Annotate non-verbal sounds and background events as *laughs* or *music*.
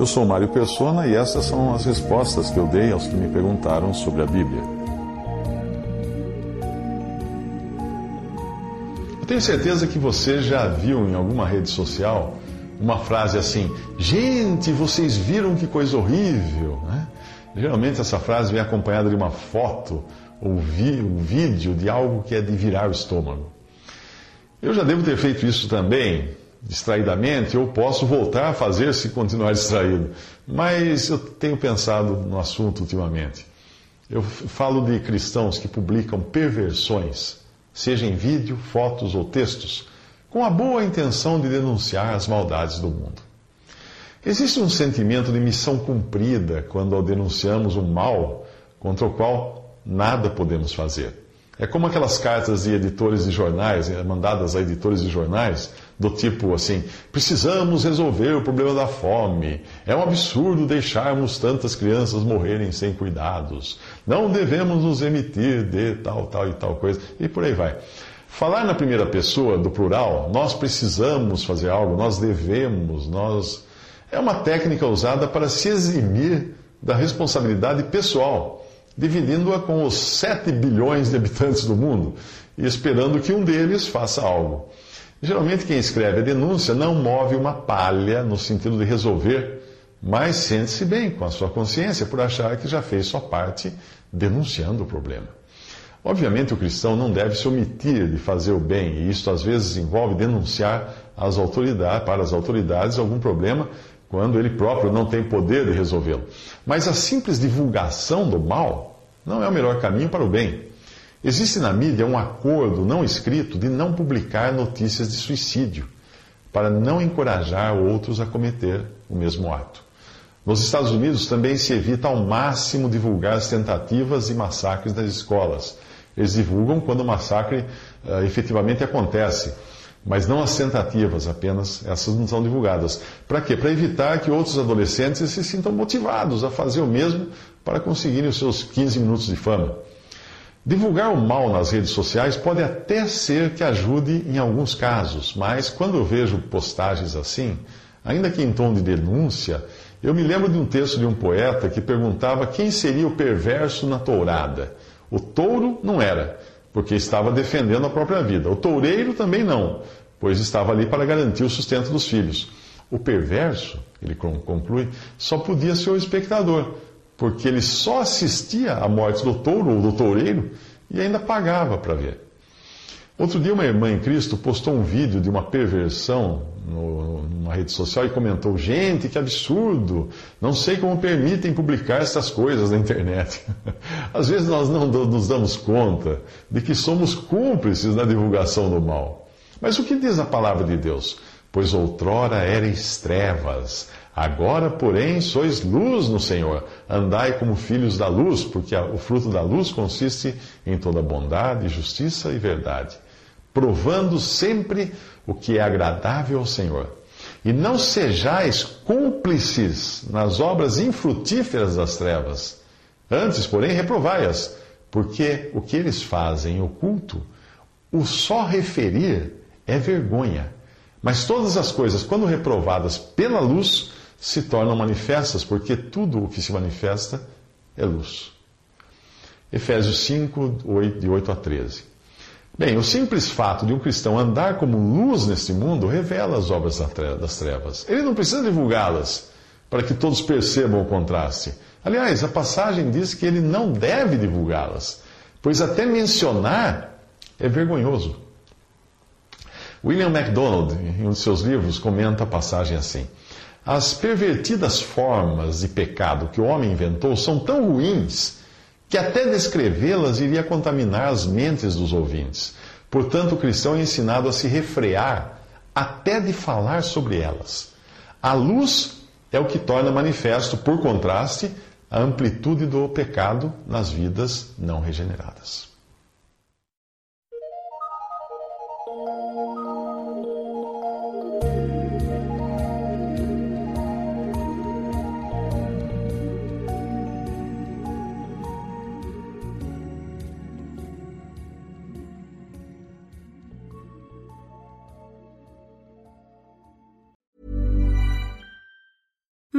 Eu sou Mário Persona e essas são as respostas que eu dei aos que me perguntaram sobre a Bíblia. Eu tenho certeza que você já viu em alguma rede social uma frase assim: Gente, vocês viram que coisa horrível, né? Geralmente essa frase vem acompanhada de uma foto ou vi, um vídeo de algo que é de virar o estômago. Eu já devo ter feito isso também, distraidamente, ou posso voltar a fazer se continuar distraído. Mas eu tenho pensado no assunto ultimamente. Eu falo de cristãos que publicam perversões, seja em vídeo, fotos ou textos, com a boa intenção de denunciar as maldades do mundo. Existe um sentimento de missão cumprida quando denunciamos um mal contra o qual nada podemos fazer. É como aquelas cartas de editores de jornais, eh, mandadas a editores de jornais, do tipo assim: precisamos resolver o problema da fome. É um absurdo deixarmos tantas crianças morrerem sem cuidados. Não devemos nos emitir de tal, tal e tal coisa. E por aí vai. Falar na primeira pessoa, do plural, nós precisamos fazer algo, nós devemos, nós. É uma técnica usada para se eximir da responsabilidade pessoal dividindo-a com os 7 bilhões de habitantes do mundo e esperando que um deles faça algo. Geralmente, quem escreve a denúncia não move uma palha no sentido de resolver, mas sente-se bem com a sua consciência por achar que já fez sua parte denunciando o problema. Obviamente, o cristão não deve se omitir de fazer o bem, e isto às vezes envolve denunciar às autoridades, para as autoridades algum problema quando ele próprio não tem poder de resolvê-lo. Mas a simples divulgação do mal não é o melhor caminho para o bem. Existe na mídia um acordo não escrito de não publicar notícias de suicídio, para não encorajar outros a cometer o mesmo ato. Nos Estados Unidos também se evita ao máximo divulgar as tentativas e massacres das escolas. Eles divulgam quando o massacre uh, efetivamente acontece mas não as tentativas apenas, essas não são divulgadas. Para quê? Para evitar que outros adolescentes se sintam motivados a fazer o mesmo para conseguirem os seus 15 minutos de fama. Divulgar o mal nas redes sociais pode até ser que ajude em alguns casos, mas quando eu vejo postagens assim, ainda que em tom de denúncia, eu me lembro de um texto de um poeta que perguntava quem seria o perverso na tourada. O touro não era, porque estava defendendo a própria vida. O toureiro também não, pois estava ali para garantir o sustento dos filhos. O perverso, ele conclui, só podia ser o espectador, porque ele só assistia à morte do touro ou do toureiro e ainda pagava para ver. Outro dia, uma irmã em Cristo postou um vídeo de uma perversão no, numa rede social e comentou: Gente, que absurdo! Não sei como permitem publicar essas coisas na internet. *laughs* Às vezes nós não nos damos conta de que somos cúmplices na divulgação do mal. Mas o que diz a palavra de Deus? Pois outrora erais trevas, agora, porém, sois luz no Senhor. Andai como filhos da luz, porque o fruto da luz consiste em toda bondade, justiça e verdade provando sempre o que é agradável ao Senhor. E não sejais cúmplices nas obras infrutíferas das trevas. Antes, porém, reprovai-as, porque o que eles fazem em oculto, o só referir é vergonha. Mas todas as coisas, quando reprovadas pela luz, se tornam manifestas, porque tudo o que se manifesta é luz. Efésios 5, 8, de 8 a 13. Bem, o simples fato de um cristão andar como luz neste mundo revela as obras das trevas. Ele não precisa divulgá-las para que todos percebam o contraste. Aliás, a passagem diz que ele não deve divulgá-las, pois até mencionar é vergonhoso. William MacDonald, em um de seus livros, comenta a passagem assim: As pervertidas formas de pecado que o homem inventou são tão ruins que até descrevê-las iria contaminar as mentes dos ouvintes. Portanto, o cristão é ensinado a se refrear até de falar sobre elas. A luz é o que torna manifesto, por contraste, a amplitude do pecado nas vidas não regeneradas.